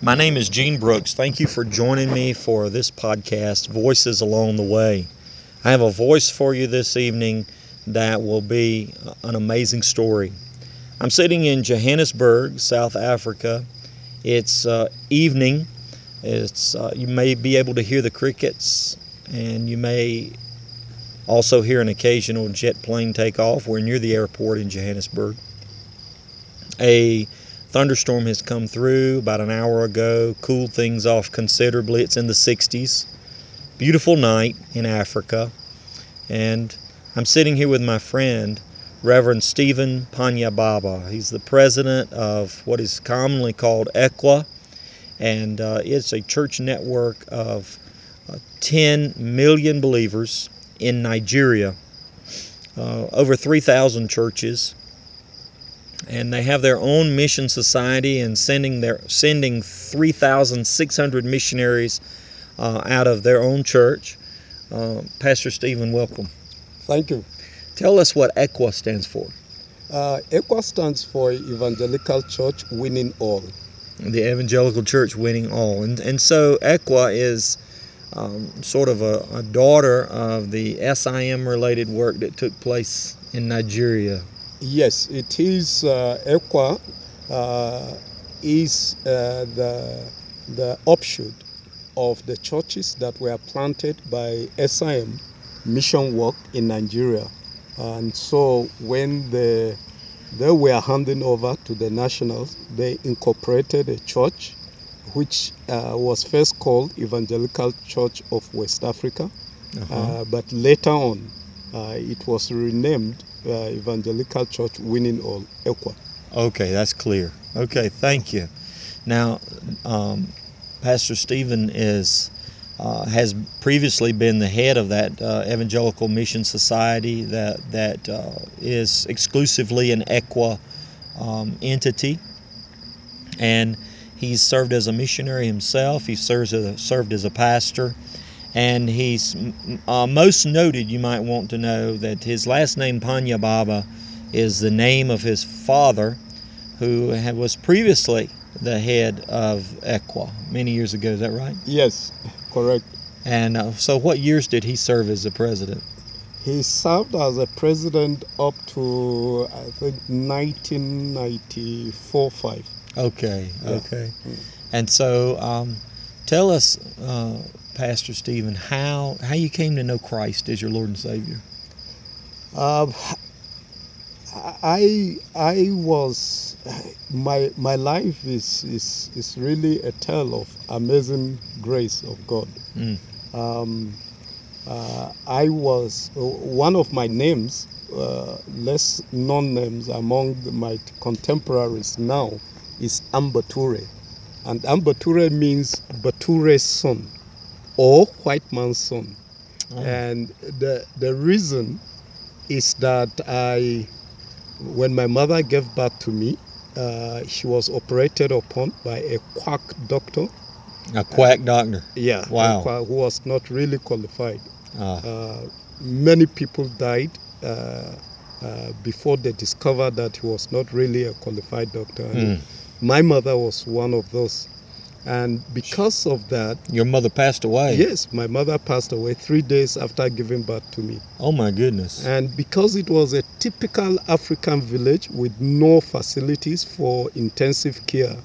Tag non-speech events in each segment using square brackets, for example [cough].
My name is Gene Brooks. Thank you for joining me for this podcast, Voices Along the Way. I have a voice for you this evening that will be an amazing story. I'm sitting in Johannesburg, South Africa. It's uh, evening. It's uh, you may be able to hear the crickets, and you may also hear an occasional jet plane take off. We're near the airport in Johannesburg. A thunderstorm has come through about an hour ago, cooled things off considerably. It's in the 60s. Beautiful night in Africa. And I'm sitting here with my friend, Reverend Stephen Panya Baba. He's the president of what is commonly called ECWA, and uh, it's a church network of uh, 10 million believers in Nigeria, uh, over 3,000 churches, and they have their own mission society and sending their sending 3,600 missionaries uh, out of their own church. Uh, Pastor Stephen, welcome. Thank you. Tell us what ECWA stands for. Uh, ECWA stands for Evangelical Church Winning All. The Evangelical Church Winning All. And, and so ECWA is um, sort of a, a, daughter of the SIM related work that took place in Nigeria. Yes, it is. Uh, ECWA uh, is uh, the, the offshoot of the churches that were planted by SIM mission work in Nigeria. And so when the, they were handing over to the nationals, they incorporated a church which uh, was first called Evangelical Church of West Africa, uh-huh. uh, but later on uh, it was renamed uh, Evangelical Church Winning All ECWA. Okay, that's clear. Okay, thank you. Now, um, Pastor Stephen is uh, has previously been the head of that uh, Evangelical Mission Society that that uh, is exclusively an ECWA um, entity, and he's served as a missionary himself. He serves as served as a pastor, and he's uh, most noted. You might want to know that his last name Panya Baba is the name of his father, who was previously the head of ECWA many years ago. Is that right? Yes, correct. And uh, so, what years did he serve as the president? He served as a president up to I think 1994 5. Okay, okay. Yeah. And so, um, tell us, uh, Pastor Stephen, how how you came to know Christ as your Lord and Savior. Um, I I was my my life is is is really a tale of amazing grace of God. Mm. Um, uh, I was one of my names, uh, less known names among my contemporaries now, is Ambature, and Ambature means Bature's son, or white man's son, oh. and the the reason is that I when my mother gave birth to me, uh, she was operated upon by a quack doctor. A quack doctor? Yeah. Wow. Quack, who was not really qualified. Ah. Uh, many people died uh, uh, before they discovered that he was not really a qualified doctor. Mm. My mother was one of those. And because of that. Your mother passed away? Yes, my mother passed away three days after giving birth to me. Oh, my goodness. And because it was a typical African village with no facilities for intensive care,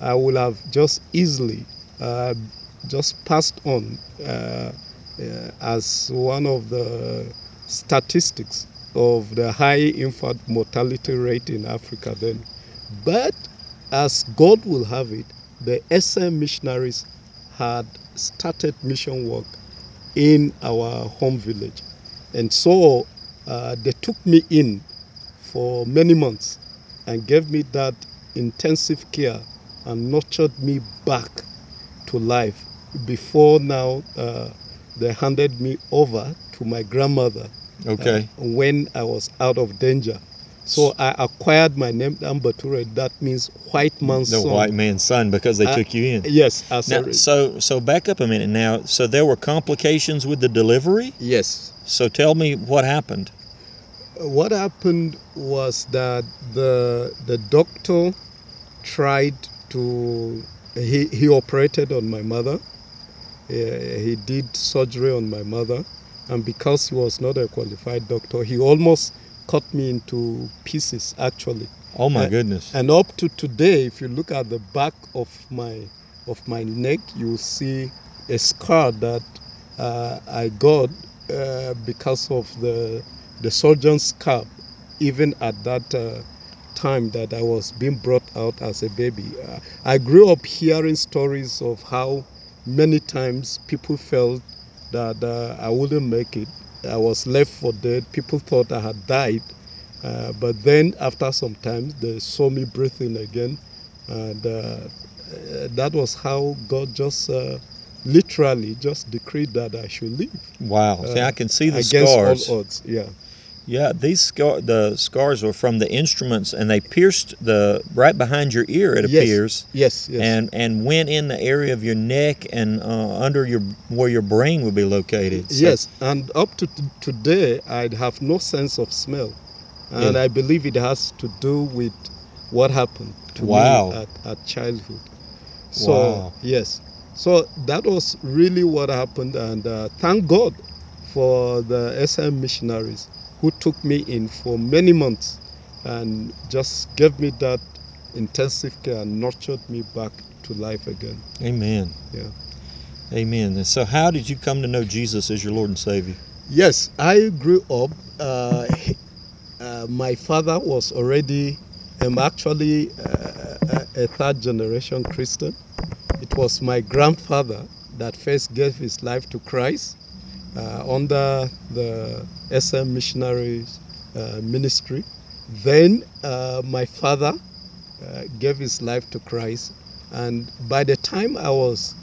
I would have just easily uh, just passed on uh, uh, as one of the statistics of the high infant mortality rate in Africa then. But as God will have it, the SIM missionaries had started mission work in our home village. And so uh, they took me in for many months and gave me that intensive care and nurtured me back to life before now uh, they handed me over to my grandmother okay. Uh, when I was out of danger. So I acquired my name Ambature. That means white man's the son. white man's son because they uh, took you in. Yes. Now, so so back up a minute now. So there were complications with the delivery. Yes. So tell me what happened. What happened was that the the doctor tried to he, he operated on my mother. He did surgery on my mother. And because he was not a qualified doctor, he almost cut me into pieces, actually. Oh my Uh, goodness. And up to today, if you look at the back of my of my neck, you will see a scar that uh, I got uh, because of the the surgeon's scalp. Even at that uh, time that I was being brought out as a baby, uh, I grew up hearing stories of how many times people felt that uh, I wouldn't make it. I was left for dead. People thought I had died. Uh, but then after some time, they saw me breathing again, and uh, uh, that was how God just uh, literally just decreed that I should live Wow. See, uh, I can see the against scars. all odds. Yeah, Yeah, these scar the scars were from the instruments, and they pierced the right behind your ear. It Yes. appears, yes, yes, and and went in the area of your neck and uh, under your where your brain would be located. So- yes. And up to t- today, I'd have no sense of smell, and Yeah. I believe it has to do with what happened to Wow. me at, at childhood. So Wow. yes, so that was really what happened, and uh, thank God for the SIM missionaries who took me in for many months and just gave me that intensive care and nurtured me back to life again. Amen. Yeah. Amen. And so, how did you come to know Jesus as your Lord and Savior? Yes, I grew up. Uh, uh, my father was already, actually uh, a, third generation Christian. It was my grandfather that first gave his life to Christ under the SIM missionaries uh, ministry. Then uh, my father uh, gave his life to Christ, and by the time I was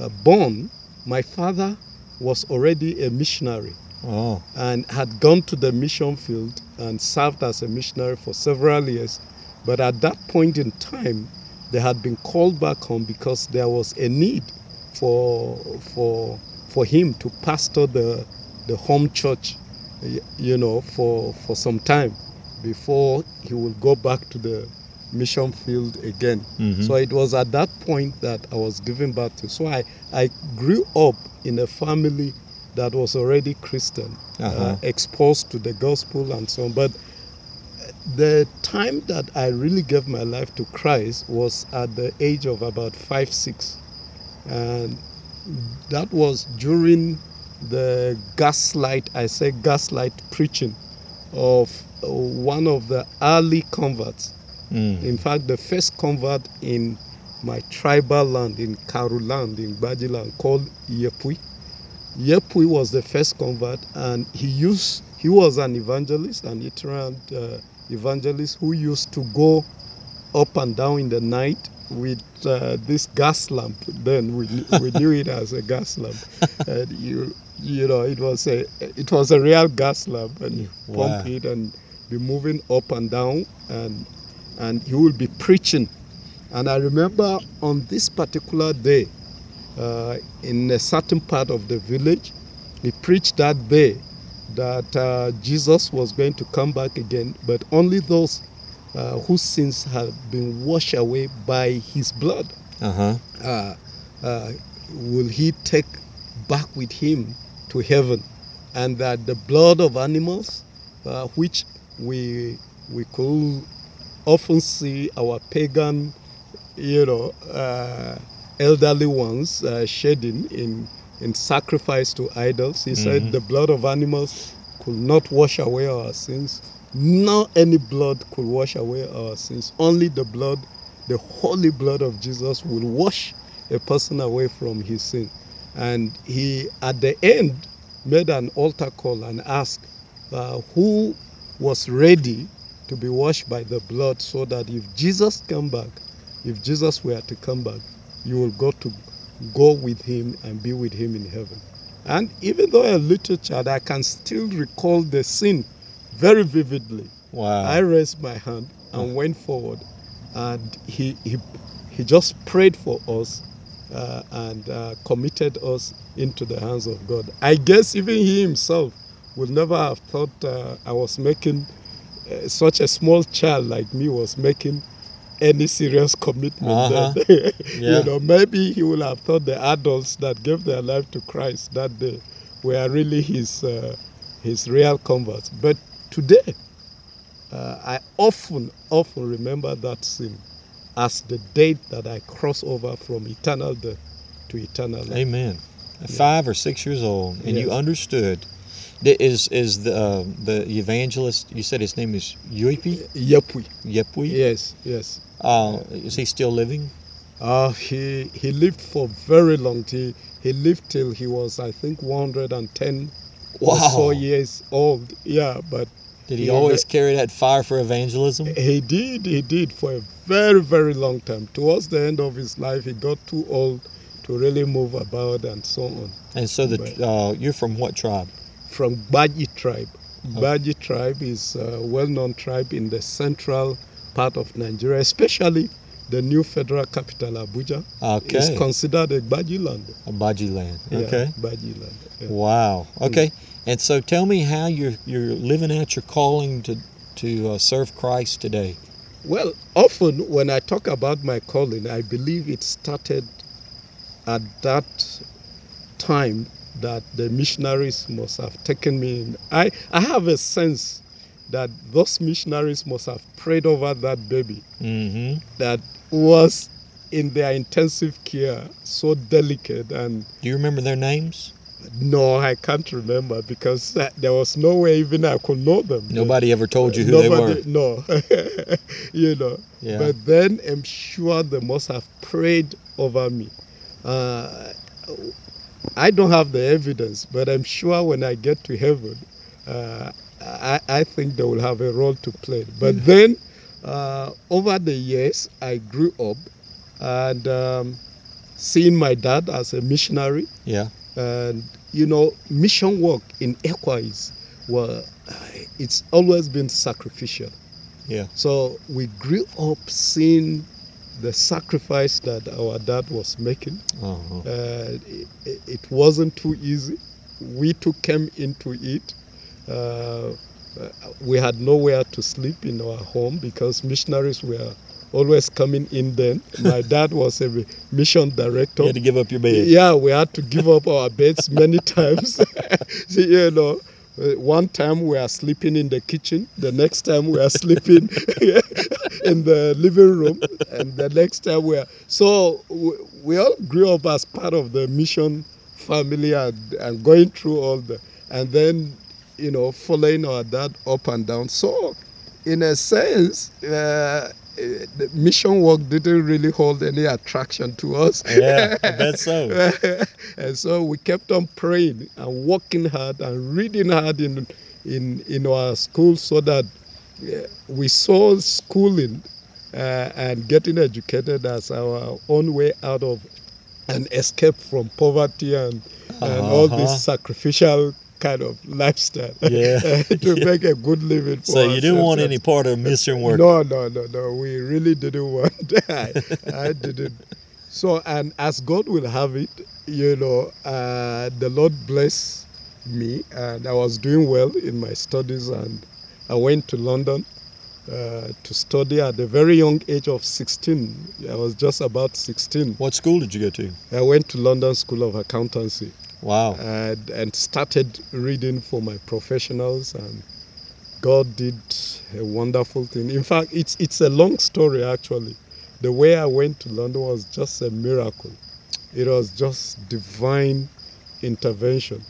uh, born, my father was already a missionary Oh, and had gone to the mission field and served as a missionary for several years. But at that point in time, they had been called back home because there was a need for for for him to pastor the the home church, you know, for for some time before he will go back to the mission field again. Mhm. So it was at that point that I was given birth to. So I I grew up in a family that was already Christian, Uh-huh. uh, exposed to the gospel and so on. But the time that I really gave my life to Christ was at the age of about five, six. And that was during the gaslight, I say gaslight preaching of uh, one of the early converts. mm. In fact, the first convert in my tribal land, in Karu land, in Bajiland, called Yepui. Yepui was the first convert, and he used he was an evangelist, an itinerant uh, evangelist who used to go up and down in the night with uh, this gas lamp. Then we, we knew it as a gas lamp, [laughs] and you you know it was a it was a real gas lamp, and you Wow. pump it and be moving up and down, and and he will be preaching. And I remember on this particular day, uh, in a certain part of the village. He preached that day that uh, Jesus was going to come back again, but only those uh, whose sins have been washed away by his blood Uh huh. uh, uh, will he take back with him to heaven, and that the blood of animals, uh, which we we could often see our pagan, you know, uh, elderly ones uh, shedding in in sacrifice to idols. He Mhm. said the blood of animals could not wash away our sins. No any blood could wash away our sins. Only the blood, the holy blood of Jesus, will wash a person away from his sin. And he, at the end, made an altar call and asked uh, who was ready to be washed by the blood so that if Jesus come back, if Jesus were to come back, you will go to go with him and be with him in heaven. And even though a little child, I can still recall the scene very vividly. Wow. I raised my hand and went forward, and he he, he just prayed for us uh, and uh, committed us into the hands of God. I guess even he himself would never have thought uh, I was making uh, such a small child like me was making any serious commitment. Uh-huh. [laughs] Then. Yeah. you know, maybe he would have thought the adults that gave their life to Christ that day were really his uh, his real converts. But today, uh, I often, often remember that scene as the date that I cross over from eternal death to eternal life. Amen. Five or six years old, and you understood. Is is the uh, the evangelist? You said his name is Yuipi Yepui. Yepui. Yes, yes. Uh, is he still living? Uh, he he lived for very long. He he lived till he was, I think, 110 or so years old. Yeah, but Did he Yeah, always carry that fire for evangelism? he did, he did for a very, very long time. Towards the end of his life, he got too old to really move about and so on. And so the uh, you're from what tribe? From Baji tribe. Oh. Baji tribe is a well-known tribe in the central part of Nigeria, especially the new federal capital, Abuja. Okay, It's considered a Baji land. Abaji land. Yeah, Okay. Baji land. yeah. Wow. Okay. And so tell me how you're you're living out your calling to to uh, serve Christ today. Well, often when I talk about my calling, I believe it started at that time that the missionaries must have taken me in. I, I have a sense that those missionaries must have prayed over that baby Mm-hmm. that was in their intensive care, so delicate. And Do you remember their names? No, I can't remember because there was no way even I could know them. Nobody ever told you who they were. No, [laughs] you know. Yeah. But then I'm sure they must have prayed over me. Uh, I don't have the evidence, but I'm sure when I get to heaven, uh, I, I think they will have a role to play. But then, uh, over the years, I grew up and um, seeing my dad as a missionary, Yeah. And you know, mission work in is well, it's always been sacrificial. Yeah. So we grew up seeing the sacrifice that our dad was making. Uh-huh. Uh, it, it wasn't too easy. We too came into it. Uh, we had nowhere to sleep in our home because missionaries were always coming in then. My dad was a mission director. You had to give up your bed. Yeah, we had to give up our beds many times. [laughs] See, you know, uh, one time we are sleeping in the kitchen, the next time we are sleeping [laughs] in the living room, and the next time we are. So we, we all grew up as part of the mission family and, and going through all the. And then, you know, following our dad up and down. So, in a sense, uh, the mission work didn't really hold any attraction to us. Yeah, I [laughs] bet so. [laughs] and so we kept on praying and working hard and reading hard in in in our school so that we saw schooling uh, and getting educated as our own way out of an escape from poverty and and all Uh-huh. this sacrificial kind of lifestyle [laughs] Yeah. [laughs] to make a good living for So you didn't want any part of mission work. no, no, no, no. We really didn't [laughs] want that. I didn't. So, and as God will have it, you know, uh, the Lord bless me, and I was doing well in my studies, and I went to London uh, to study at a very young age of 16. I was just about 16. What school did you go to? I went to London School of Accountancy Wow. and, and started reading for my professionals and God did a wonderful thing. In fact, it's it's a long story actually. The way I went to London was just a miracle. It was just divine intervention.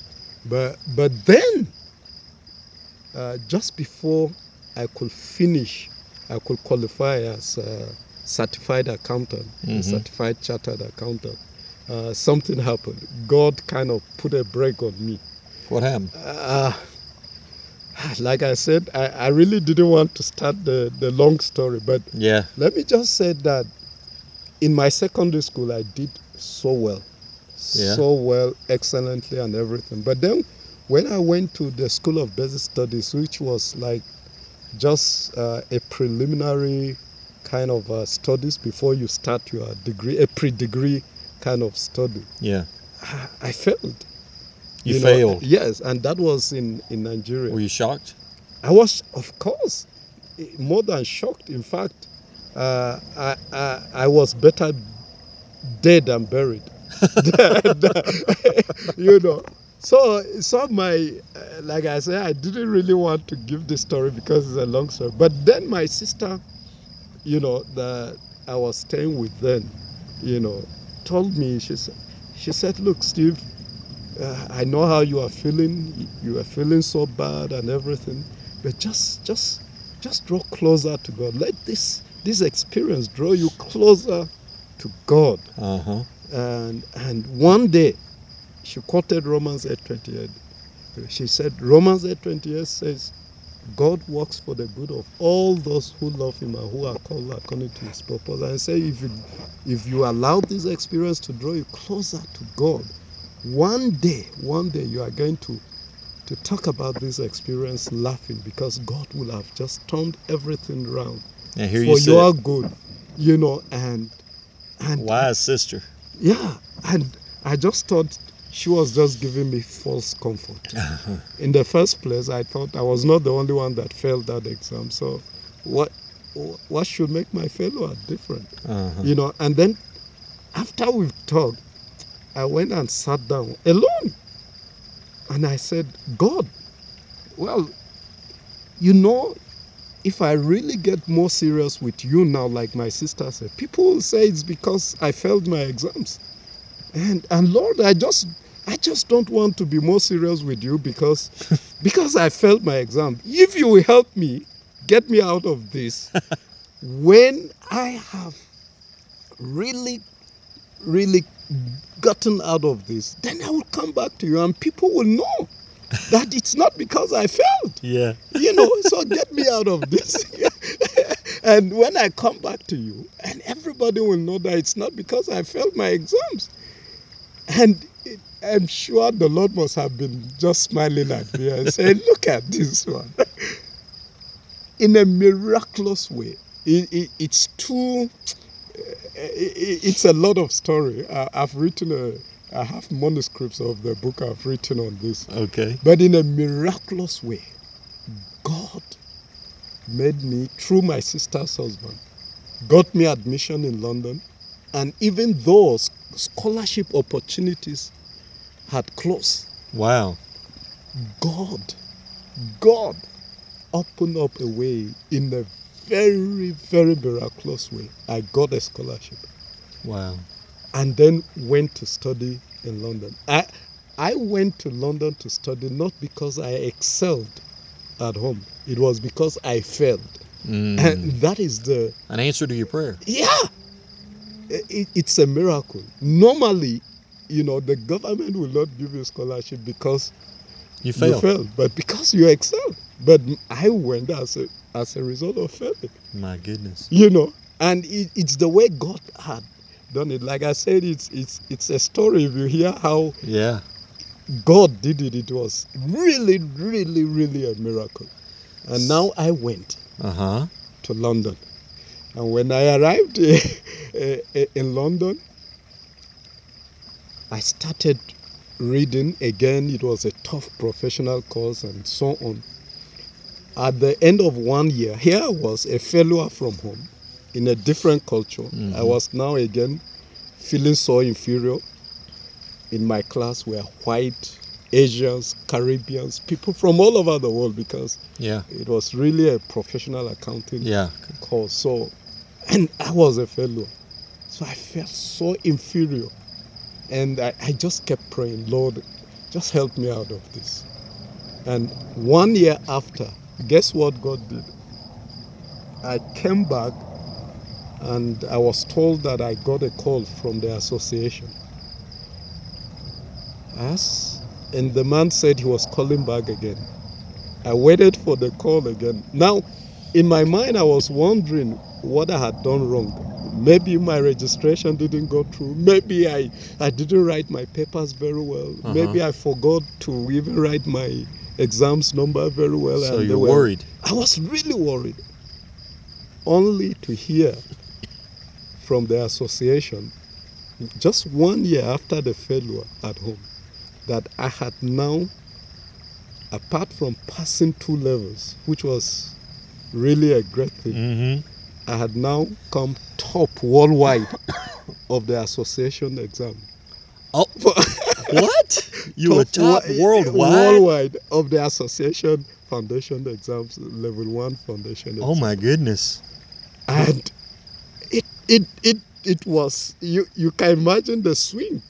But but then uh, just before I could finish, I could qualify as a certified accountant, a Mhm. certified chartered accountant. Uh, something happened. God kind of put a brake on me. What happened? Uh, like I said, I, I really didn't want to start the, the long story, but Yeah. let me just say that in my secondary school, I did so well. Yeah. So well, excellently, and everything. But then when I went to the School of Basic Studies, which was like just uh, a preliminary kind of uh, studies before you start your degree, a pre degree kind of study, Yeah. I failed. You, know, failed. yes, and that was in, in Nigeria. Were you shocked? I was, of course, more than shocked. In fact, uh, I, I, I was better dead than buried. [laughs] [laughs] you know. So, so my, uh, like I said, I didn't really want to give this story because it's a long story. But then my sister, you know, that I was staying with then, you know, told me, she said, she said, look, Steve, uh, I know how you are feeling. You are feeling so bad and everything, but just, just, just draw closer to God. Let this, this experience draw you closer to God. Uh huh. And and one day, she quoted Romans 8:28. She said, Romans 8:28 says, God works for the good of all those who love Him and who are called according to His purpose. I say, if you if you allow this experience to draw you closer to God, one day, one day you are going to to talk about this experience laughing because God will have just turned everything around for you your good, you know, and and wise sister. yeah, and I just thought she was just giving me false comfort. In the first place, I thought I was not the only one that failed that exam. So, what what should make my failure different? Uh-huh. You know. And then, after we've talked, I went and sat down alone, and I said, God, well, you know, if I really get more serious with you now, like my sister said, people will say it's because I failed my exams. And and Lord, I just I just don't want to be more serious with you because [laughs] because I failed my exam. If you will help me get me out of this, [laughs] when I have really really gotten out of this, then I will come back to you and people will know that it's not because I failed. Yeah. You know, so [laughs] get me out of this. and when I come back to you, and everybody will know that it's not because I failed my exams. And I'm sure the Lord must have been just smiling at me and saying, [laughs] Look at this one. [laughs] In a miraculous way. It, it, it's too, eh, eh, it, it's a lot of story. I, I've written a, I have manuscripts of the book I've written on this. Okay. But in a miraculous way, God made me, through my sister's husband, got me admission in London. And even those scholarship opportunities had closed, Wow. God, God opened up a way in a very, very miraculous way. I got a scholarship Wow. and then went to study in London. I, I went to London to study not because I excelled at home, it was because I failed. Mm. And that is the, An answer to your prayer. yeah, it, it's a miracle. Normally, you know, the government will not give you scholarship because You failed. you failed, but because you excelled. But I went as a as a result of failing, My goodness. you know. And it, it's the way God had done it. Like I said, it's it's it's a story. If you hear how Yeah. God did it, it was really, really, really a miracle. And now I went Uh huh. to London, and when I arrived [laughs] in London, I started reading again. It was a tough professional course and so on. At the end of one year, here I was a failure from home in a different culture. Mhm. I was now again feeling so inferior. In my class were white, Asians, Caribbeans, people from all over the world because Yeah. it was really a professional accounting Yeah. course. So, [clears throat] and I was a failure. So I felt so inferior. And I, I just kept praying, Lord, just help me out of this. And one year after, guess what God did? I came back and I was told that I got a call from the association. As and the man said he was calling back again. I waited for the call again. Now, in my mind, I was wondering what I had done wrong. Maybe my registration didn't go through. Maybe I, I didn't write my papers very well. Uh-huh. Maybe I forgot to even write my exams number very well. So and you're were- worried. I was really worried. Only to hear from the association just one year after the failure at home that I had now, apart from passing two levels, which was really a great thing, Mm-hmm. I had now come top worldwide [laughs] of the association exam. Oh, what? [laughs] You were top wo- worldwide? worldwide of the association foundation exams, level one foundation. Oh my goodness. And it it it it was you you can imagine the swing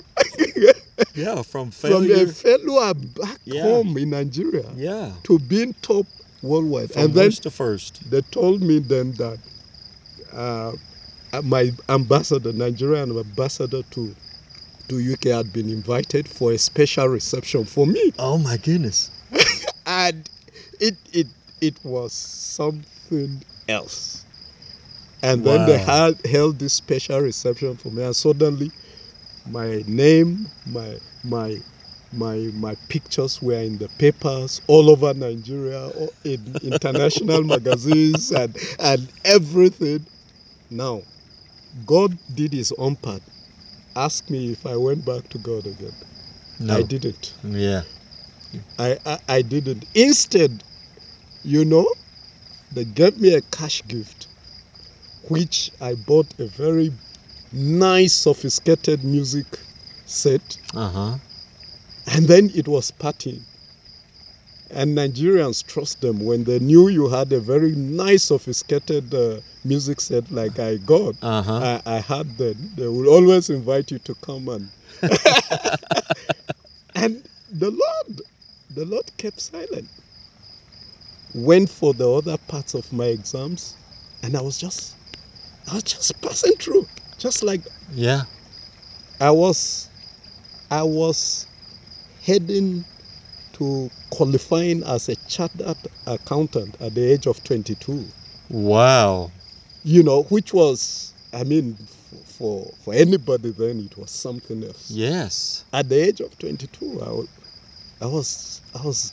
[laughs] Yeah, from failure. from a failure back Yeah. home in Nigeria yeah. to being top worldwide. From and then to first. they told me then that uh, my ambassador, Nigerian ambassador to to UK, had been invited for a special reception for me, Oh my goodness. [laughs] and it it it was something else. And then they had held this special reception for me, and suddenly my name, my my my my pictures were in the papers all over Nigeria, in [laughs] international magazines, and and everything. Now, God did His own part. Ask me if I went back to God again. No. I didn't. Yeah. I, I I didn't. Instead, you know, they gave me a cash gift, which I bought a very nice, sophisticated music set Uh huh. And then it was partying. And Nigerians trust them when they knew you had a very nice, sophisticated uh, music set like I got. Uh huh. I, I had then. They will always invite you to come and. [laughs] and the Lord, the Lord kept silent. Went for the other parts of my exams, and I was just, I was just passing through, just like Yeah. I was, I was heading to qualifying as a chartered accountant at the age of 22. Wow. You know, which was, I mean, for for anybody then it was something else. Yes. At the age of 22, I was, I was, I was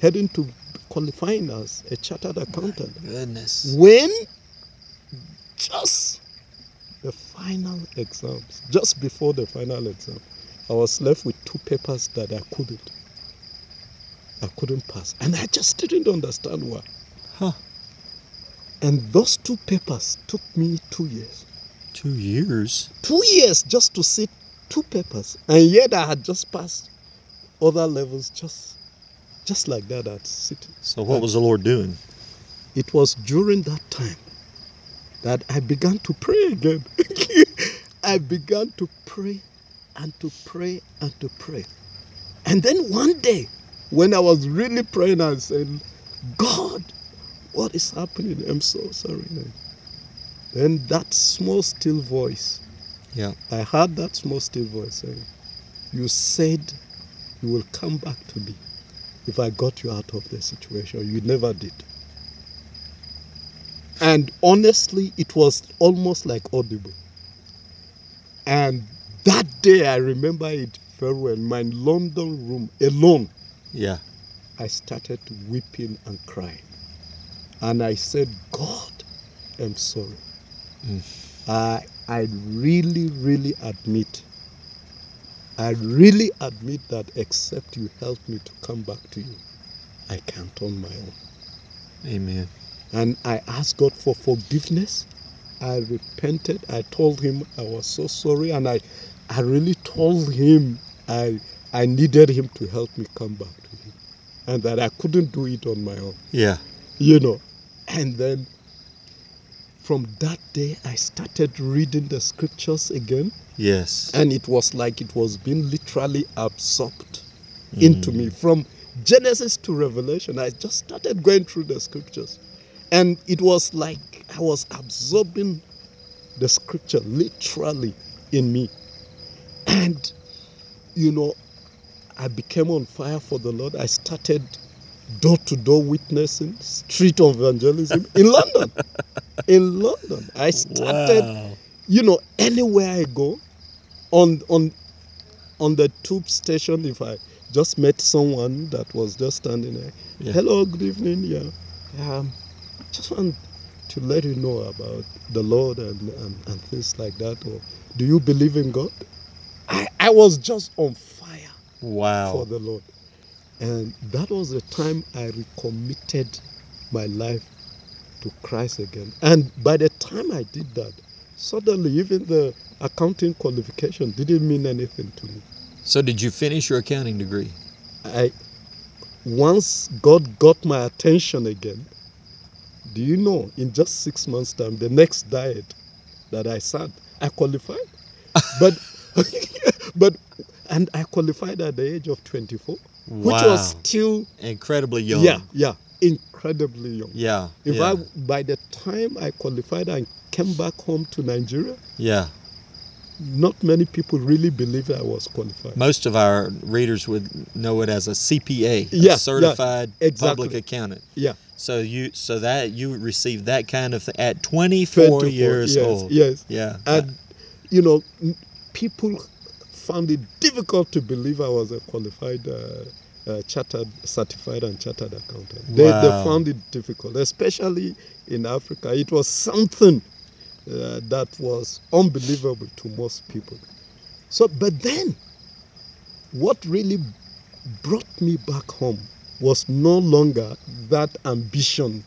heading to qualifying as a chartered accountant. Goodness. When just the final exams, just before the final exam, I was left with two papers that I couldn't. I couldn't pass. And I just didn't understand why. Huh. And those two papers took me two years. Two years. Two years just to sit two papers. And yet I had just passed other levels just just like that at sitting. So what was the Lord doing? It was during that time that I began to pray again. [laughs] I began to pray and to pray and to pray. And then one day, when I was really praying, I said, God, what is happening? I'm so sorry. man." Then that small, still voice, Yeah. I heard that small, still voice saying, You said you will come back to me if I got you out of the situation. You never did. And honestly, it was almost like audible. And that day, I remember it very well. My London room alone, Yeah. I started weeping and crying. And I said, God, I'm sorry. Mm. I, I really, really admit, I really admit that except you help me to come back to you, I can't on my own. Amen. And I asked God for forgiveness. I repented. I told him I was so sorry. And I, I really told him I, I needed him to help me come back. And that I couldn't do it on my own, Yeah. you know. And then from that day, I started reading the scriptures again. Yes. And it was like it was being literally absorbed into Mm. me from Genesis to Revelation. I just started going through the scriptures. And it was like I was absorbing the scripture literally in me. And, you know, I became on fire for the Lord. I started door to door witnessing, street evangelism in London. In London. I started Wow. you know anywhere i go on on on the tube station if i just met someone that was just standing there Yeah. hello good evening yeah um just want to let you know about the lord and, and and things like that or do you believe in god i i was just on fire for the lord and that was the time i recommitted my life to Christ again. And by the time I did that, suddenly even the accounting qualification didn't mean anything to me. So did you finish your accounting degree? I once God got my attention again, do you know, in just six months' time, the next diet that I sat, I qualified. [laughs] but [laughs] but and I qualified at the age of 24, which was still Incredibly young. yeah, yeah, incredibly young. Yeah. In yeah. fact, by the time I qualified and came back home to Nigeria, yeah. not many people really believed I was qualified. Most of our readers would know it as a CPA, a Yeah, yeah, certified exactly. public accountant. Yeah, So you so that you received that kind of thing at 24, 24 years yes, old. Yes, Yeah. and you know, people found it difficult to believe I was a qualified, uh, uh, chartered, certified, and chartered accountant. They, they found it difficult, especially in Africa. It was something uh, that was unbelievable to most people. So, but then, what really brought me back home was no longer that ambition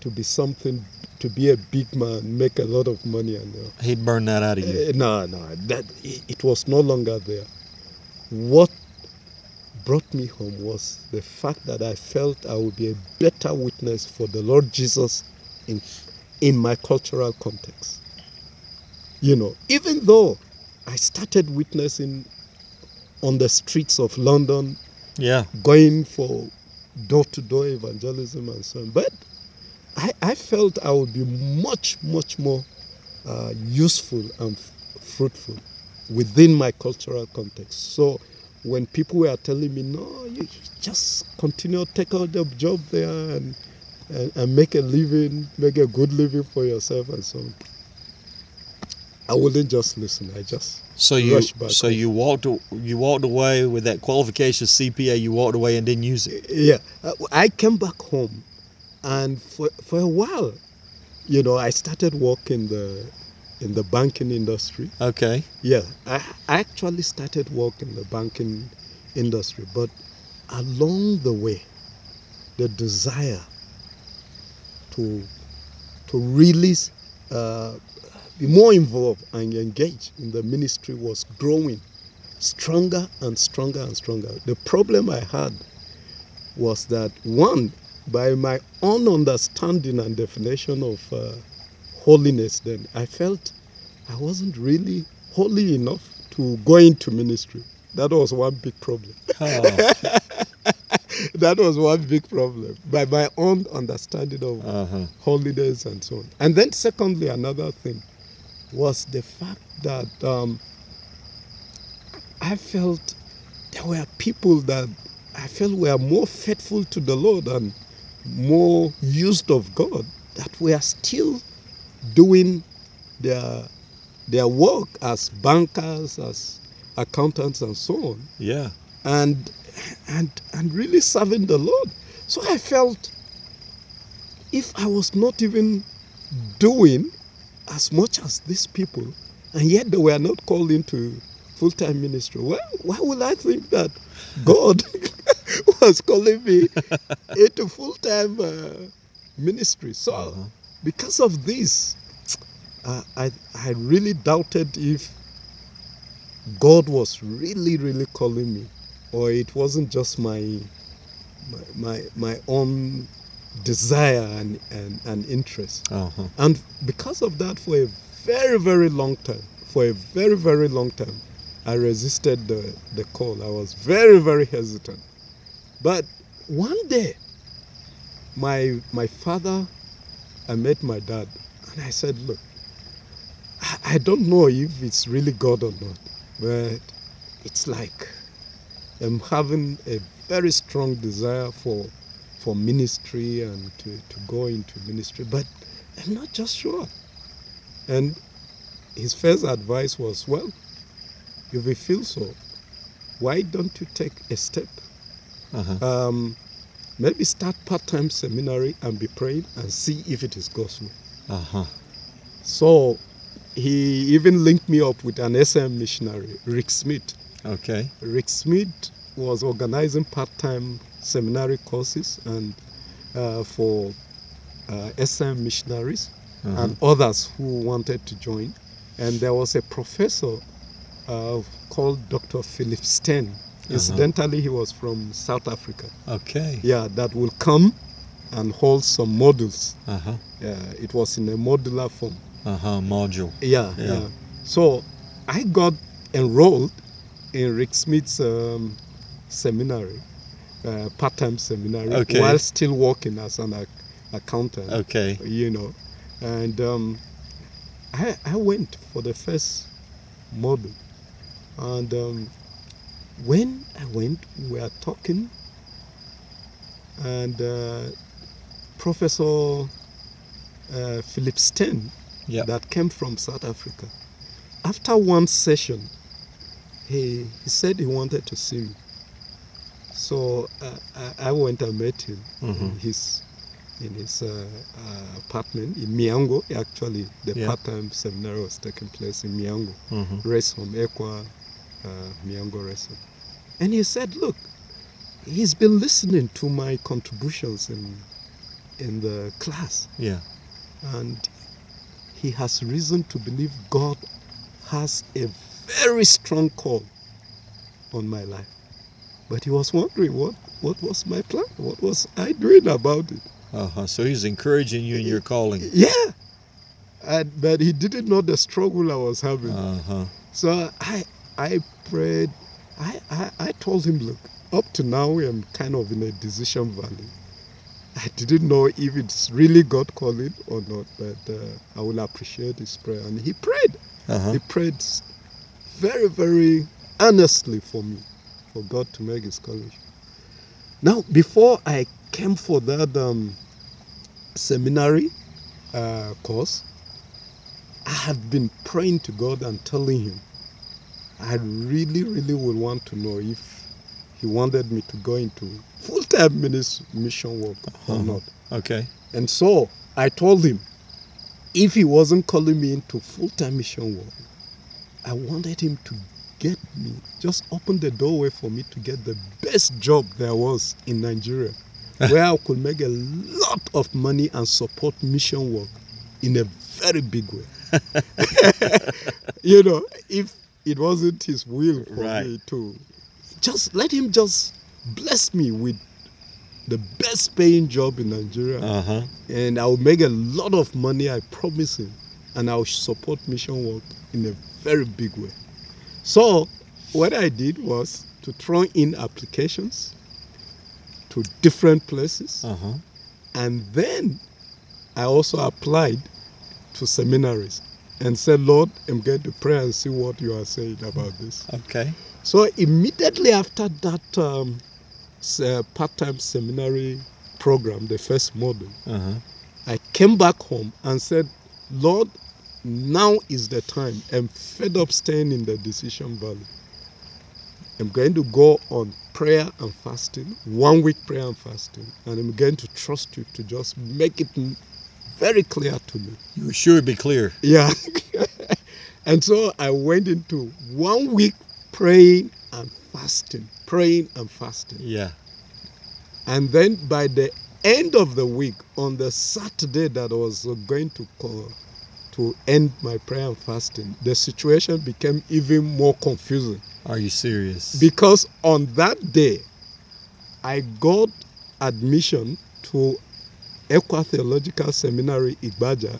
to be something, to be a big man, make a lot of money, and all. He'd burn that out of you. Uh, no, no, that it, it was no longer there. What brought me home was the fact that I felt I would be a better witness for the Lord Jesus in in my cultural context. You know, even though I started witnessing on the streets of London, yeah. going for door-to-door evangelism and so on, but I, I felt I would be much, much more uh, useful and f- fruitful within my cultural context. So when people were telling me, no, you just continue, take out the job there and, and, and make a living, make a good living for yourself and so on. I wouldn't just listen. I just So you Rush back so you walked you walked away with that qualification CPA. You walked away and didn't use it. yeah. Uh, I came back home, and for for a while, you know, I started working the in the banking industry. Okay. Yeah, I, I actually started work in the banking industry, but along the way, the desire to to really uh, be more involved and engage in the ministry was growing stronger and stronger and stronger. The problem I had was that one, by my own understanding and definition of uh, holiness, then I felt I wasn't really holy enough to go into ministry. That was one big problem. Oh, [laughs] that was one big problem by my own understanding of uh-huh. holiness and so on. And then, secondly, another thing was the fact that um, I felt there were people that I felt were more faithful to the Lord and more used of God that were still doing their their work as bankers, as accountants, and so on Yeah. and and and really serving the Lord. So I felt if I was not even doing as much as these people, and yet they were not called into full-time ministry, well, why would I think that [laughs] God [laughs] was calling me [laughs] into full-time uh, ministry? So Uh-huh. because of this, uh, I I really doubted if God was really really calling me, or it wasn't just my my my, my own desire and, and, and interest. Uh-huh. And because of that, for a very, very long time, for a very, very long time, I resisted the, the call. I was very, very hesitant. But one day, my, my father, I met my dad, and I said, Look, I, I don't know if it's really God or not, but it's like I'm having a very strong desire for for ministry and to, to go into ministry, but I'm not just sure. And his first advice was, well, if you feel so, why don't you take a step? Uh-huh. Um, maybe start part-time seminary and be praying and see if it is gospel. Uh-huh. So he even linked me up with an SIM missionary, Rick Smith. Okay. Rick Smith was organizing part-time seminary courses and uh, for uh, SIM missionaries Uh-huh. and others who wanted to join. And there was a professor uh, called Dr. Philip Sten. Incidentally, he was from South Africa. Okay. Yeah, that will come and hold some modules. Uh huh. Uh, it was in a modular form. Uh huh. Module. Yeah, Yeah. yeah. So I got enrolled in Rick Smith's um, seminary, uh, part-time seminary, Okay. while still working as an ac- accountant. Okay. You know, and um, I I went for the first module, and um, when I went, we were talking, and uh, Professor uh, Philip Sten Yep. that came from South Africa. After one session, he, he said he wanted to see me. So uh, I, I went and met him in Mhm. his in his uh, uh, apartment in Miango. Actually, the part-time seminar was taking place in Miango, Mm-hmm. rest home, ECWA, uh, Miango. And he said, "Look, he's been listening to my contributions in in the class, Yeah. and he has reason to believe God has a very strong call on my life. But he was wondering what, what was my plan? What was I doing about it? Uh huh. So he's encouraging you in your calling. Yeah. And, but he didn't know the struggle I was having. Uh huh. So I I prayed. I, I, I told him, look, up to now I'm kind of in a decision valley. I didn't know if it's really God calling or not, but uh, I will appreciate his prayer. And he prayed. Uh huh. He prayed very, very earnestly for me, for God to make his calling. Now, before I came for that um, seminary uh, course, I had been praying to God and telling him I really, really would want to know if he wanted me to go into full-time minis- mission work or Uh-huh. not. Okay. And so I told him if he wasn't calling me into full-time mission work, I wanted him to get me, just open the doorway for me to get the best job there was in Nigeria, [laughs] where I could make a lot of money and support mission work in a very big way. [laughs] [laughs] you know, if it wasn't his will for Right. me to just let him just bless me with the best paying job in Nigeria Uh huh. and I'll make a lot of money, I promise him, and I'll support mission work in a very big way. So, what I did was to throw in applications to different places, Uh huh. and then I also applied to seminaries and said, Lord, I'm going to pray and see what you are saying about this. Okay. So, immediately after that um, uh, part time seminary program, the first module, Uh huh. I came back home and said, Lord, now is the time. I'm fed up staying in the decision valley. I'm going to go on prayer and fasting, one week prayer and fasting, and I'm going to trust you to just make it very clear to me. You sure be clear. Yeah. [laughs] and so I went into one week praying and fasting, praying and fasting. Yeah. And then by the end of the week, on the Saturday that I was going to call, to end my prayer and fasting, the situation became even more confusing Are you serious? because on that day, I got admission to ECWA Theological Seminary Igbaja,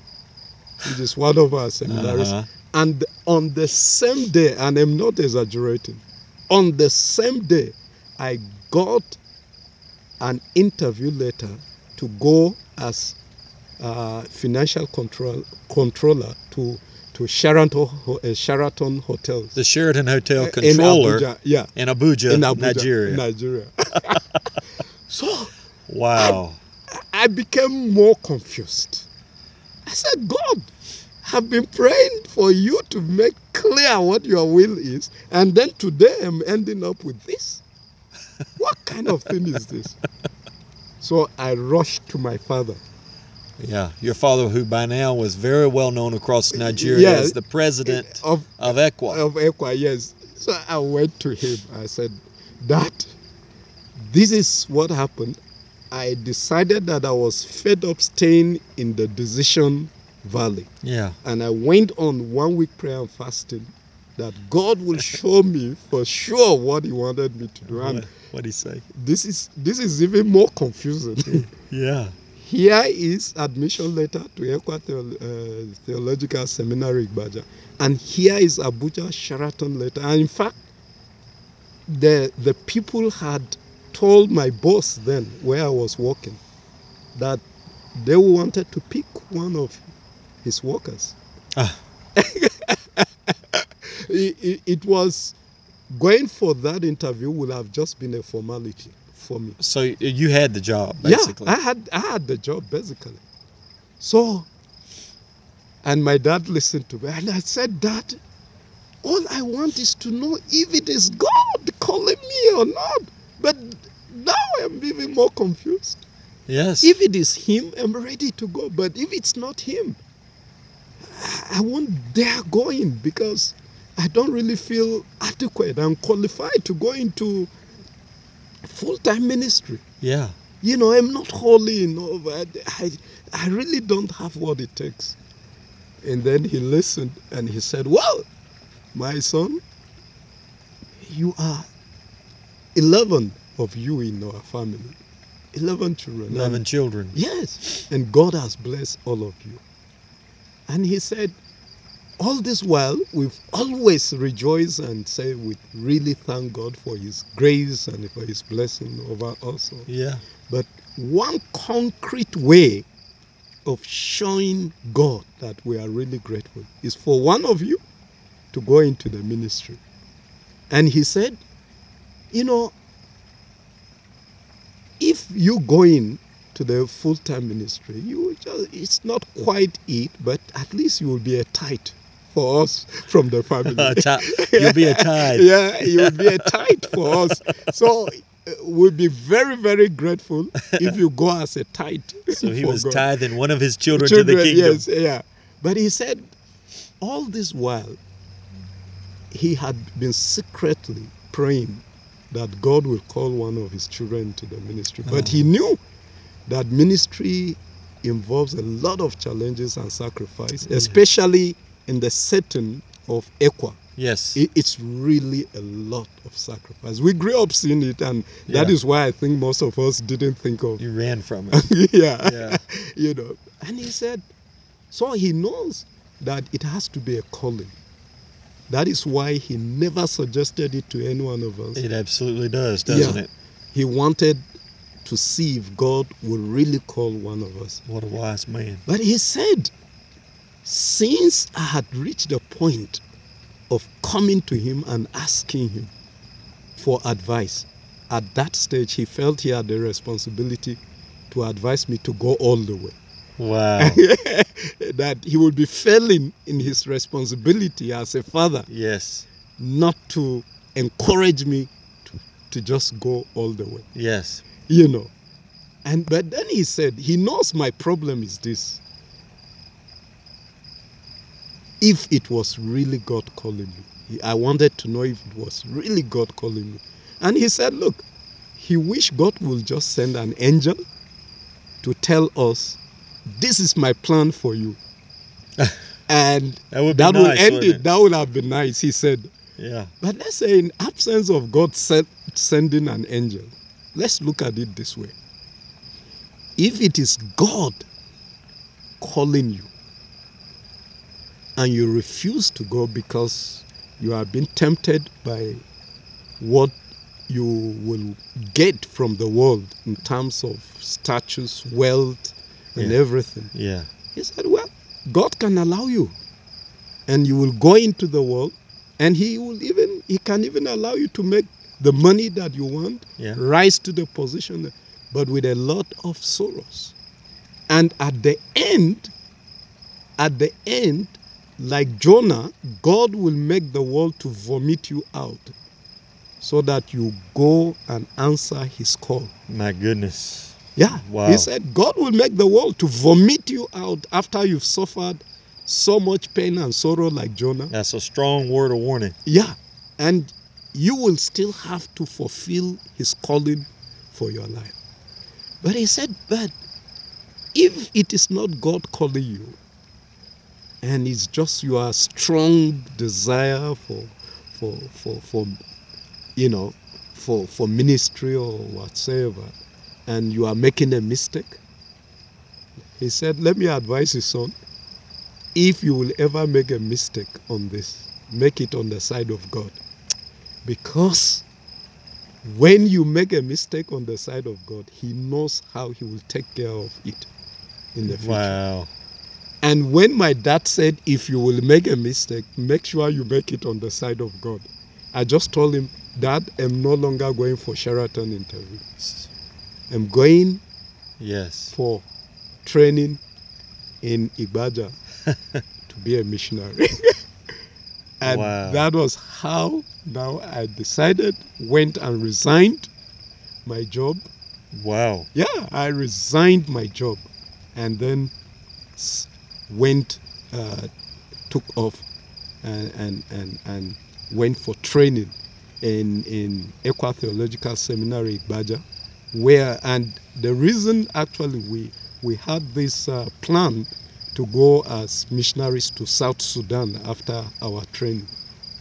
which is one of our seminaries. Uh-huh. And on the same day, and I'm not exaggerating, on the same day, I got an interview letter to go as uh, financial control, controller to to Sheraton, uh, Sheraton Hotels. The Sheraton Hotel Uh, controller in Abuja, yeah, in Abuja, in Abuja, Nigeria. Nigeria. [laughs] so Wow. I became more confused. I said, God, I've been praying for you to make clear what your will is, and then today I'm ending up with this. What kind of thing is this? So I rushed to my father. Yeah. Your father, who by now was very well known across Nigeria Yeah. as the president Of of ECWA. of ECWA, yes. So I went to him. I said, Dad, this is what happened. I decided that I was fed up staying in the decision valley. Yeah. And I went on one week prayer and fasting that God will [laughs] show me for sure what He wanted me to do. And What he say? this is this is even more confusing. [laughs] Yeah. Here is admission letter to ECWA uh, Theological Seminary Igbaja, and here is Abuja Sheraton letter. And in fact, the the people had told my boss then, where I was working, that they wanted to pick one of his workers. Ah. [laughs] it, it, it was going for that interview would have just been a formality for me. So you had the job basically. Yeah, I had I had the job basically. So, and my dad listened to me, and I said, Dad, all I want is to know if it is God calling me or not. But now I'm even more confused. yes. If it is Him, I'm ready to go. But if it's not Him, I- won't dare go in because I don't really feel adequate and qualified to go into full time ministry yeah. you know i'm not holy enough I, I, I really don't have what it takes and then he listened and he said well my son you are 11 of you in our family 11 children And- Eleven children. yes and god has blessed all of you and he said all this while we've always rejoiced and say we really thank god for his grace and for his blessing over us. Yeah. But one concrete way of showing God that we are really grateful is for one of you to go into the ministry. And he said, you know, if you go in to the full-time ministry, you just, it's not quite it, but at least you will be a tithe for us from the family. [laughs] [laughs] You'll be a tithe. yeah, you will be a tithe for us. So uh, we'll be very, very grateful [laughs] if you go as a tithe. So he was God. tithing one of his children, Children, to the kingdom. Yes, yeah. But he said, all this while, he had been secretly praying that God will call one of his children to the ministry. But mm. he knew that ministry involves a lot of challenges and sacrifice, Yeah. especially in the setting of ECWA. Yes. It, it's really a lot of sacrifice. We grew up seeing it, and that Yeah. is why I think most of us didn't think of you ran from [laughs] it. yeah. Yeah. [laughs] you know. And he said, so he knows that it has to be a calling. That is why he never suggested it to any one of us. It absolutely does, doesn't Yeah. it? He wanted to see if God would really call one of us. What a wise man. But he said, since I had reached the point of coming to him and asking him for advice, at that stage he felt he had the responsibility to advise me to go all the way. Wow. [laughs] that he would be failing in his responsibility as a father yes. not to encourage me to, to just go all the way Yes. you know and but then he said he knows my problem is this if it was really god calling me i wanted to know if it was really god calling me and he said look he wished god will just send an angel to tell us this is my plan for you [laughs] and That would that will nice, end wouldn't it. That would have been nice, he said. Yeah. But let's say, in absence of God sent, sending an angel, let's look at it this way. If it is God calling you and you refuse to go because you are being tempted by what you will get from the world in terms of status, wealth, and Yeah. everything, Yeah. he said, Well, God can allow you. And you will go into the world and he will even he can even allow you to make the money that you want, Yeah. rise to the position, but with a lot of sorrows. And at the end, at the end, like Jonah, God will make the world to vomit you out so that you go and answer his call. My goodness. Yeah. Wow. He said, God will make the world to vomit you out after you've suffered so much pain and sorrow like Jonah. That's a strong word of warning. Yeah. And you will still have to fulfill his calling for your life. But he said, But if it is not God calling you, and it's just your strong desire for for for for you know for for ministry or whatsoever, and you are making a mistake, he said, Let me advise you, son. If you will ever make a mistake on this, make it on the side of God. Because when you make a mistake on the side of God, He knows how He will take care of it in the future. Wow. And when my dad said, if you will make a mistake, make sure you make it on the side of God, I just told him, Dad, I'm no longer going for Sheraton interview. I'm going Yes. for training in Igbaja [laughs] to be a missionary. [laughs] and Wow. that was how now I decided, went and resigned my job. Wow. Yeah, I resigned my job and then went, uh, took off and, and, and, and went for training in, in ECWA Theological Seminary, Igbaja, where, and the reason actually we, we had this uh, plan to go as missionaries to South Sudan after our training.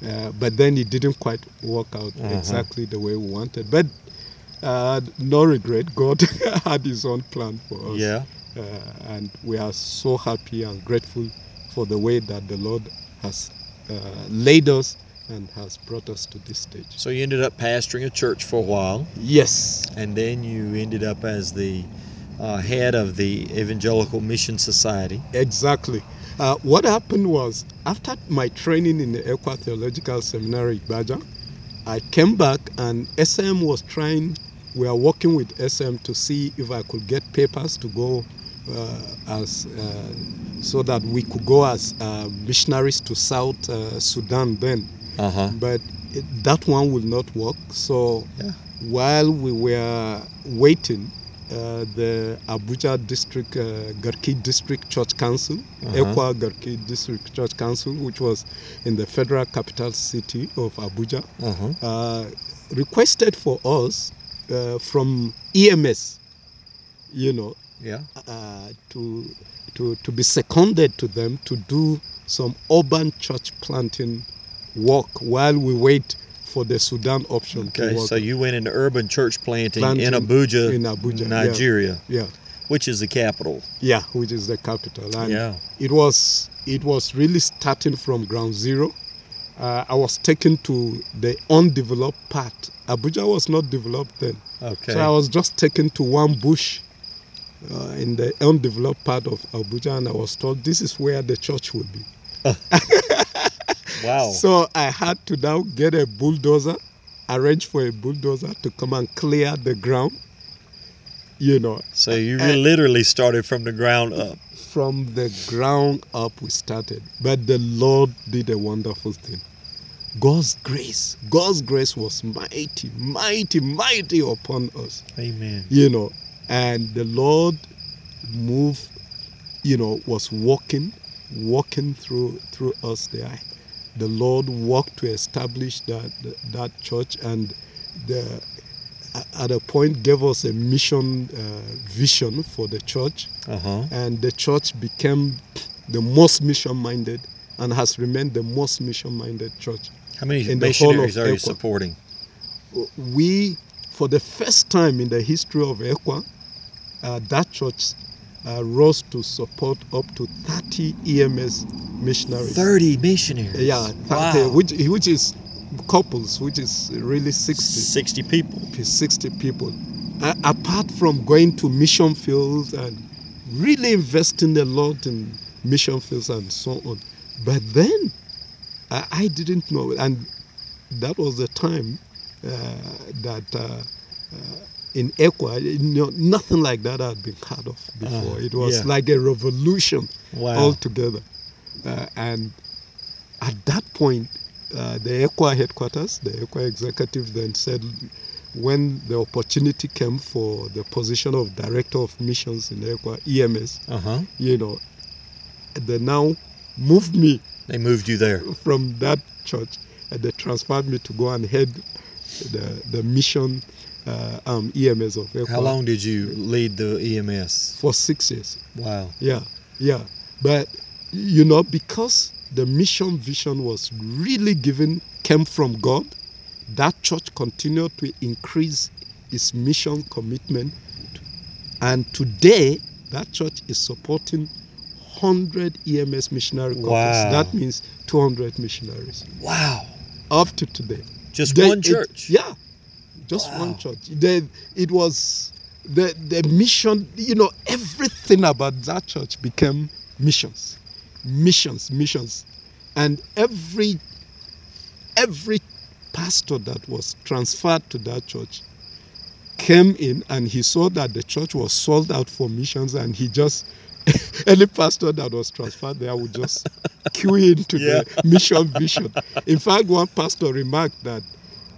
Uh, but then it didn't quite work out Uh-huh. exactly the way we wanted. But uh, no regret, God [laughs] had His own plan for us. Yeah. Uh, and we are so happy and grateful for the way that the Lord has uh, laid us and has brought us to this stage. So you ended up pastoring a church for a while, Yes, and then you ended up as the uh, head of the Evangelical Mission Society. exactly. Uh, what happened was after my training in the ECWA Theological Seminary, Igbaja, I came back and SIM was trying. We are working with SIM to see if I could get papers to go uh, as uh, so that we could go as uh, missionaries to South uh, Sudan then. Uh huh. but it, that one will not work. So Yeah. while we were waiting, uh, the Abuja District, uh, Garki District Church Council, Uh-huh. ECWA Garki District Church Council, which was in the federal capital city of Abuja, Uh huh. uh, requested for us uh, from EMS, you know, Yeah. uh, to, to, to be seconded to them to do some urban church planting work while we wait for the Sudan option to Okay. work. So you went into urban church planting, in Abuja, in Abuja, yeah. Nigeria, yeah, which is the capital. yeah, which is the capital. And yeah. it was it was really starting from ground zero. Uh, I was taken to the undeveloped part. Abuja was not developed then. Okay. So I was just taken to one bush uh, in the undeveloped part of Abuja, and I was told this is where the church will be. [laughs] wow. So I had to now get a bulldozer, arrange for a bulldozer to come and clear the ground. You know, So you really literally started from the ground up. from the ground up we started. But the Lord did a wonderful thing. God's grace, God's grace was mighty, mighty, mighty upon us. Amen. you know and the lord moved you know was walking walking through through us there the lord worked to establish that that church and the at a point gave us a mission uh, vision for the church Uh huh. and the church became the most mission minded and has remained the most mission minded church How many In the missionaries are you ECWA. supporting? we, for the first time in the history of ECWA, uh, that church uh, rose to support up to 30 EMS missionaries. 30 missionaries. Yeah, 30, Wow. which, which is couples, which is really 60, 60 people. 60 people. Uh, apart from going to mission fields and really investing a lot in mission fields and so on. But then I, I didn't know, and that was the time uh, that uh, uh, in ECWA, you know, nothing like that had been heard of before. Uh, it was yeah. like a revolution Wow. altogether. Uh, and at that point, uh, the ECWA headquarters, the ECWA executive then said, when the opportunity came for the position of director of missions in ECWA EMS, Uh huh. you know, they now moved me They moved you there. from that church and they transferred me to go and head the, the mission uh, um, EMS of How long did you lead the EMS? for six years. Wow. Yeah, yeah. But you know, because the mission vision was really given, came from God, that church continued to increase its mission commitment. And today, that church is supporting 100 EMS missionary couples. Wow. That means 200 missionaries Wow. up to today. Just They- one it- church. yeah, just Wow. one church. They, it was the the mission. You know, everything about that church became missions, missions, missions, and every every pastor that was transferred to that church came in and he saw that the church was sold out for missions and he just [laughs] any pastor that was transferred there would just queue into the mission vision in fact one pastor remarked that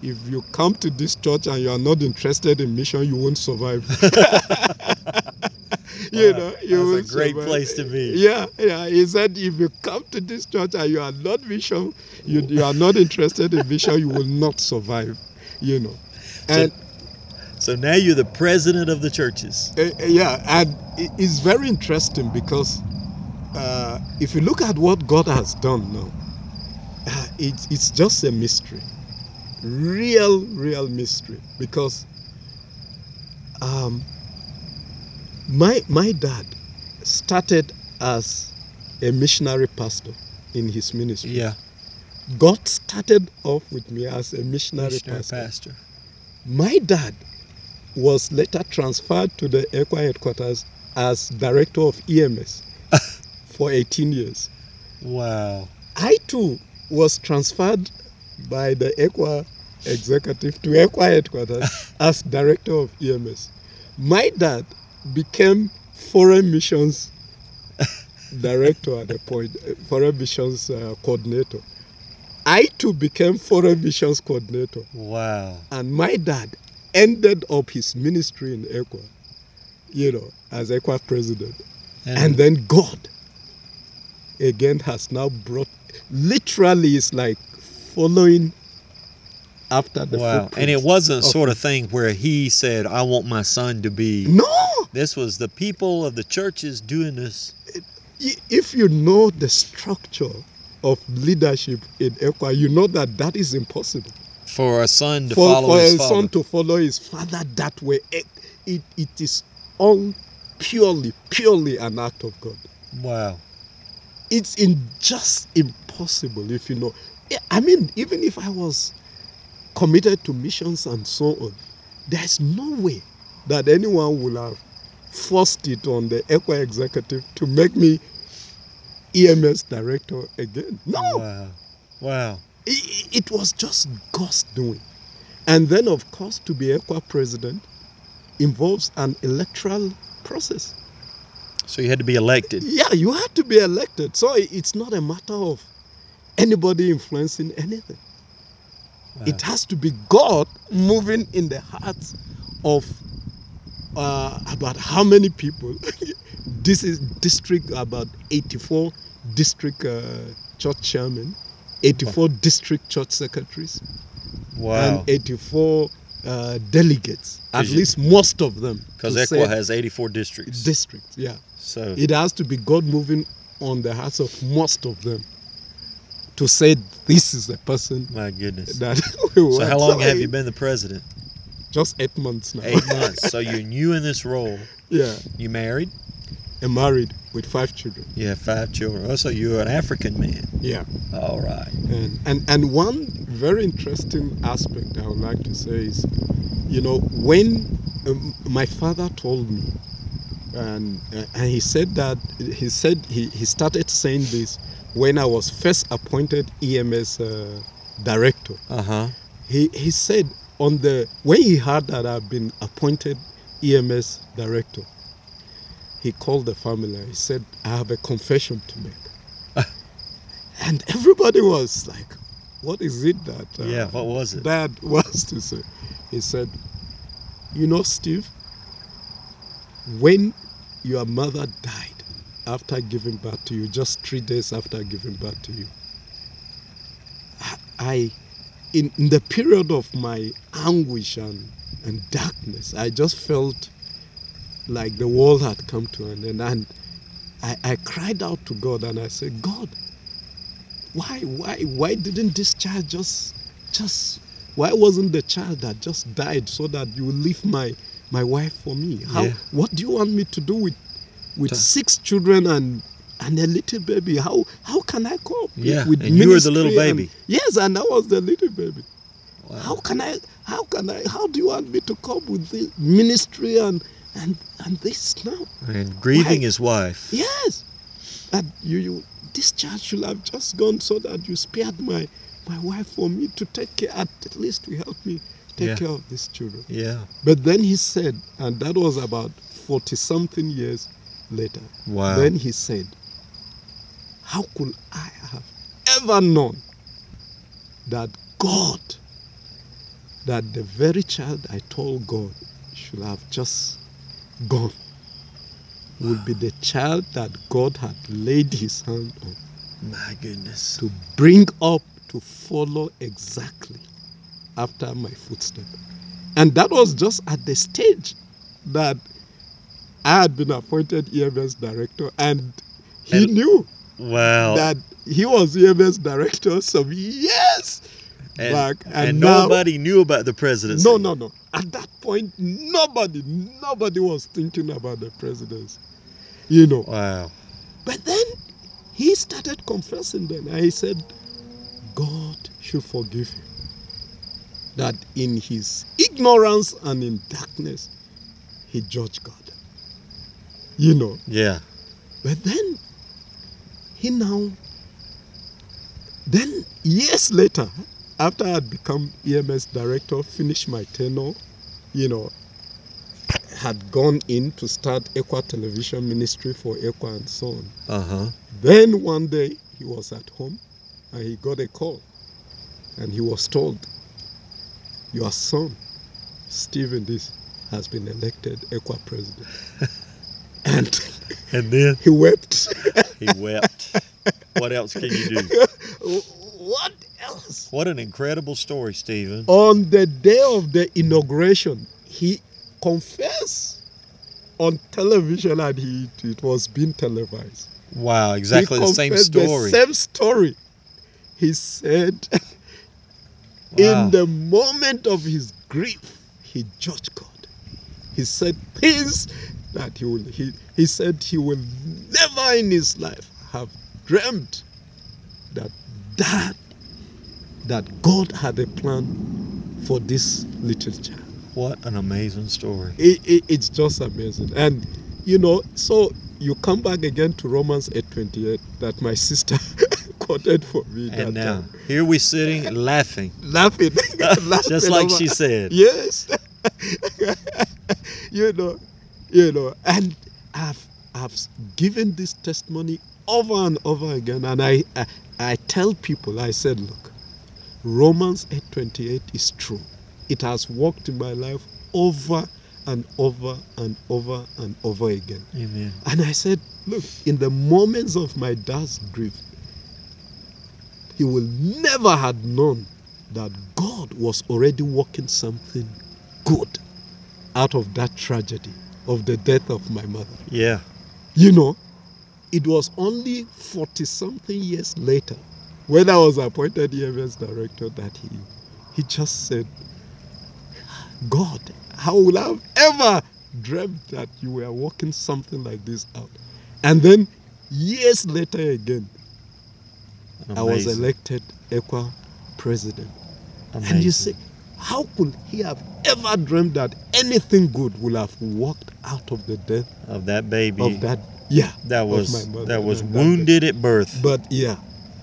if you come to this church and you are not interested in mission you won't survive [laughs] [laughs] you Wow, know you that's a great survive. place to be. yeah yeah he said if you come to this church and you are not mission you, you are not interested in mission you will not survive you know So- and So now you're the president of the churches. Uh, yeah, and it's very interesting because uh, if you look at what God has done now, uh, it's it's just a mystery, real, real mystery. Because um, my my dad started as a missionary pastor in his ministry. Yeah. God started off with me as a missionary, Missionary pastor. pastor. My dad was later transferred to the ECWA headquarters as director of EMS [laughs] for 18 years. Wow. I too was transferred by the ECWA executive to ECWA headquarters [laughs] as director of EMS. My dad became foreign missions [laughs] director at the point, foreign missions uh, coordinator. I too became foreign missions coordinator. Wow. And my dad ended up his ministry in ECWA, you know, as ECWA president. And, then God again has now brought, literally, it's like following after the wow. And it wasn't of sort of thing where he said, I want my son to be. No! This was the people of the churches doing this. If you know the structure of leadership in ECWA, you know that that is impossible. For a son to for, follow for his a father. son to follow his father that way, it, it, it is all purely, purely an act of God. wow. It's in just impossible if you know. Yeah, I mean, even if I was committed to missions and so on, there's no way that anyone will have forced it on the ECWA executive to make me EMS director again. No, Wow. Wow. it, it was just God's doing. And then, of course, to be ECWA president involves an electoral process. So you had to be elected. Yeah, you had to be elected. So it's not a matter of anybody influencing anything. Wow. It has to be God moving in the hearts of uh, about how many people. [laughs] this is district about 84 district uh, church chairmen, 84 district church secretaries, Wow. and 84 uh, delegates. At you- least most of them. Because ECWA has 84 districts. districts. Yeah. so It has to be God moving on the hearts of most of them to say this is the person my goodness. [laughs] that [laughs] we So how long have you been the president? Just eight months now. Eight [laughs] months. So you're new in this role. yeah. You married? And married with five children. Have five children. Oh, so you're an African man. Yeah. All right. And, and and one very interesting aspect I would like to say is, you know, when um, my father told me, and uh, and he said that he said he, he started saying this when I was first appointed EMS uh, director. Uh huh. He he said on the when he heard that I've been appointed EMS director, he called the family. He said, "I have a confession to make." [laughs] and everybody was like, "What is it that?" uh, Yeah. What was it? Dad [laughs] wants to say. He said, You know, Steve, when your mother died after giving birth to you, just three days after giving birth to you, I, in, in the period of my anguish and, and darkness, I just felt like the world had come to an end. And I, I cried out to God and I said, God, why, why, why didn't this child just, just, why wasn't the child that just died so that you leave my, my wife for me? How, Yeah. what do you want me to do with, with six children and, and a little baby? How, how can I cope with- Yeah, with and you were the little ministry and- baby. yes, and I was the little baby. Wow. How can I? How can I? How do you want me to cope with the ministry and and and this now? And grieving Why? his wife. Yes, that you you this child should have just gone so that you spared my my wife for me to take care. At least to help me take Yeah. care of these children. Yeah. But then he said, and that was about forty something years later. Wow. Then he said, How could I have ever known that God, that the very child I told God should have just gone, would be the child that God had laid his hand on My goodness. to bring up to follow exactly after my footstep. And that was just at the stage that I had been appointed EMS director, and he And- knew Wow. that he was EMS director some years and, back, and, and now nobody knew about the presidency. no, no, no. At that point, nobody, nobody was thinking about the presidency, you know. Wow. But then he started confessing. Then I said, God should forgive him. That in his ignorance and in darkness, he judged God. You know. Yeah. But then he now, then years later, after I had become EMS director, finished my tenure, you know, had gone in to start ECWA Television Ministry for ECWA and so on. Uh huh. Then one day he was at home and he got a call and he was told, Your son, Stephen, this has been elected ECWA president. [laughs] and then he wept. [laughs] he wept. what else can you do? [laughs] what else? What an incredible story, Stephen. On the day of the inauguration, he confessed on television and he, it was being televised. Wow, exactly he the same story. The same story. He said, Wow. in the moment of his grief, he judged God. He said things that he will. He, he said he will never in his life have dreamt that that that God had a plan for this little child. What an amazing story. It, it, it's just amazing, and you know. So you come back again to Romans eight twenty eight that my sister [laughs] quoted for me that And now, time. here we sitting laughing, [laughs] laughing, [laughs] laughing just like over- she said. Yes. you know, you know, and I've I've given this testimony over and over again, and I I, I tell people, I said, look, Romans eight twenty eight is true. It has worked in my life over and over and over and over again. Amen. And I said, look, in the moments of my dad's grief, he will never had known that God was already working something good out of that tragedy of the death of my mother. Yeah. You know, it was only 40 something years later when I was appointed EMS director that he he just said, God, how would I have ever dreamt that you were working something like this out? And then years later again, I was elected ECWA president. Amazing. And you say, how could he have ever dreamed that anything good will have walked out of the death of that baby of that? Yeah, that was mother that was that- wounded at birth. but yeah,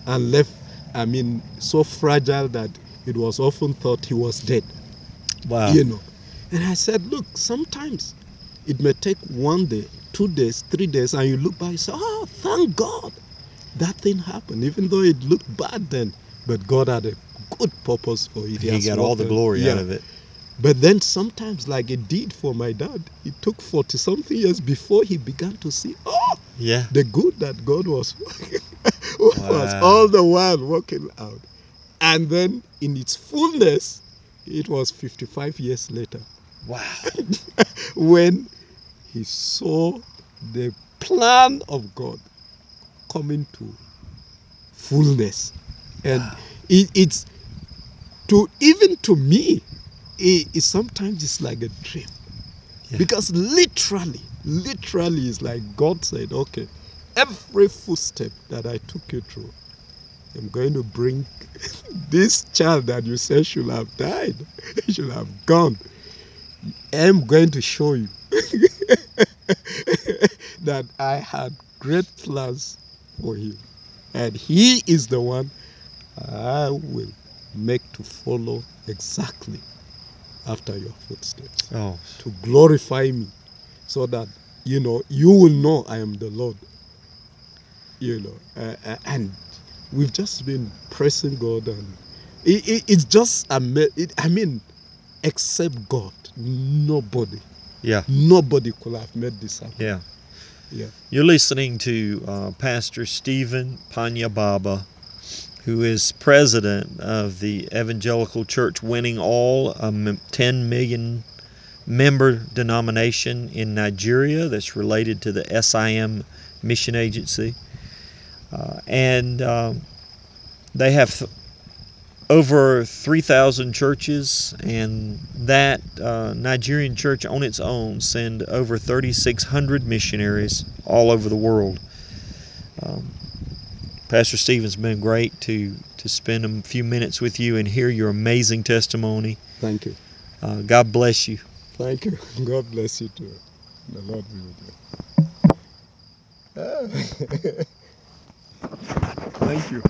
and left. I mean, so fragile that it was often thought he was dead. wow. You know, and I said, look, sometimes it may take one day, two days, three days, and you look back and say, oh, thank God that thing happened, even though it looked bad then. But God had a good purpose for it. he has got all the glory Yeah. out of it. But then sometimes, like it did for my dad, it took 40 something years before he began to see, oh, Yeah. the good that God was [laughs] was Wow. all the while working out. and then in its fullness, it was 55 years later Wow. [laughs] when he saw the plan of God coming to fullness. And it, it's to even to me, it, it sometimes it's like a dream. Yeah. Because literally, literally it's like God said, okay, every footstep that I took you through, I'm going to bring [laughs] this child that you said should have died, [laughs] should have gone. I'm going to show you [laughs] that I had great plans for him. And he is the one I will make to follow exactly after your footsteps Oh, to glorify me so that you know you will know I am the Lord. You know, uh, uh, and we've just been praising God, and it, it, it's just ama- it, I mean, except God, nobody, yeah. nobody could have made this happen. Yeah. Yeah. You're listening to uh, Pastor Stephen Panya Baba, who is president of the Evangelical Church Winning All, a m- 10 million member denomination in Nigeria that's related to the SIM Mission Agency. Uh, and um, they have over 3,000 churches, and that uh, Nigerian church on its own send over 3,600 missionaries all over the world. Um, Pastor Stephen's been great to to spend a few minutes with you and hear your amazing testimony. Thank you. Uh, God bless you. Thank you. [laughs] God bless you too. The Lord be with you. [laughs] Thank you.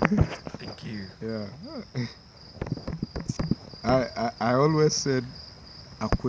Thank you. Yeah. I, I, I always said I could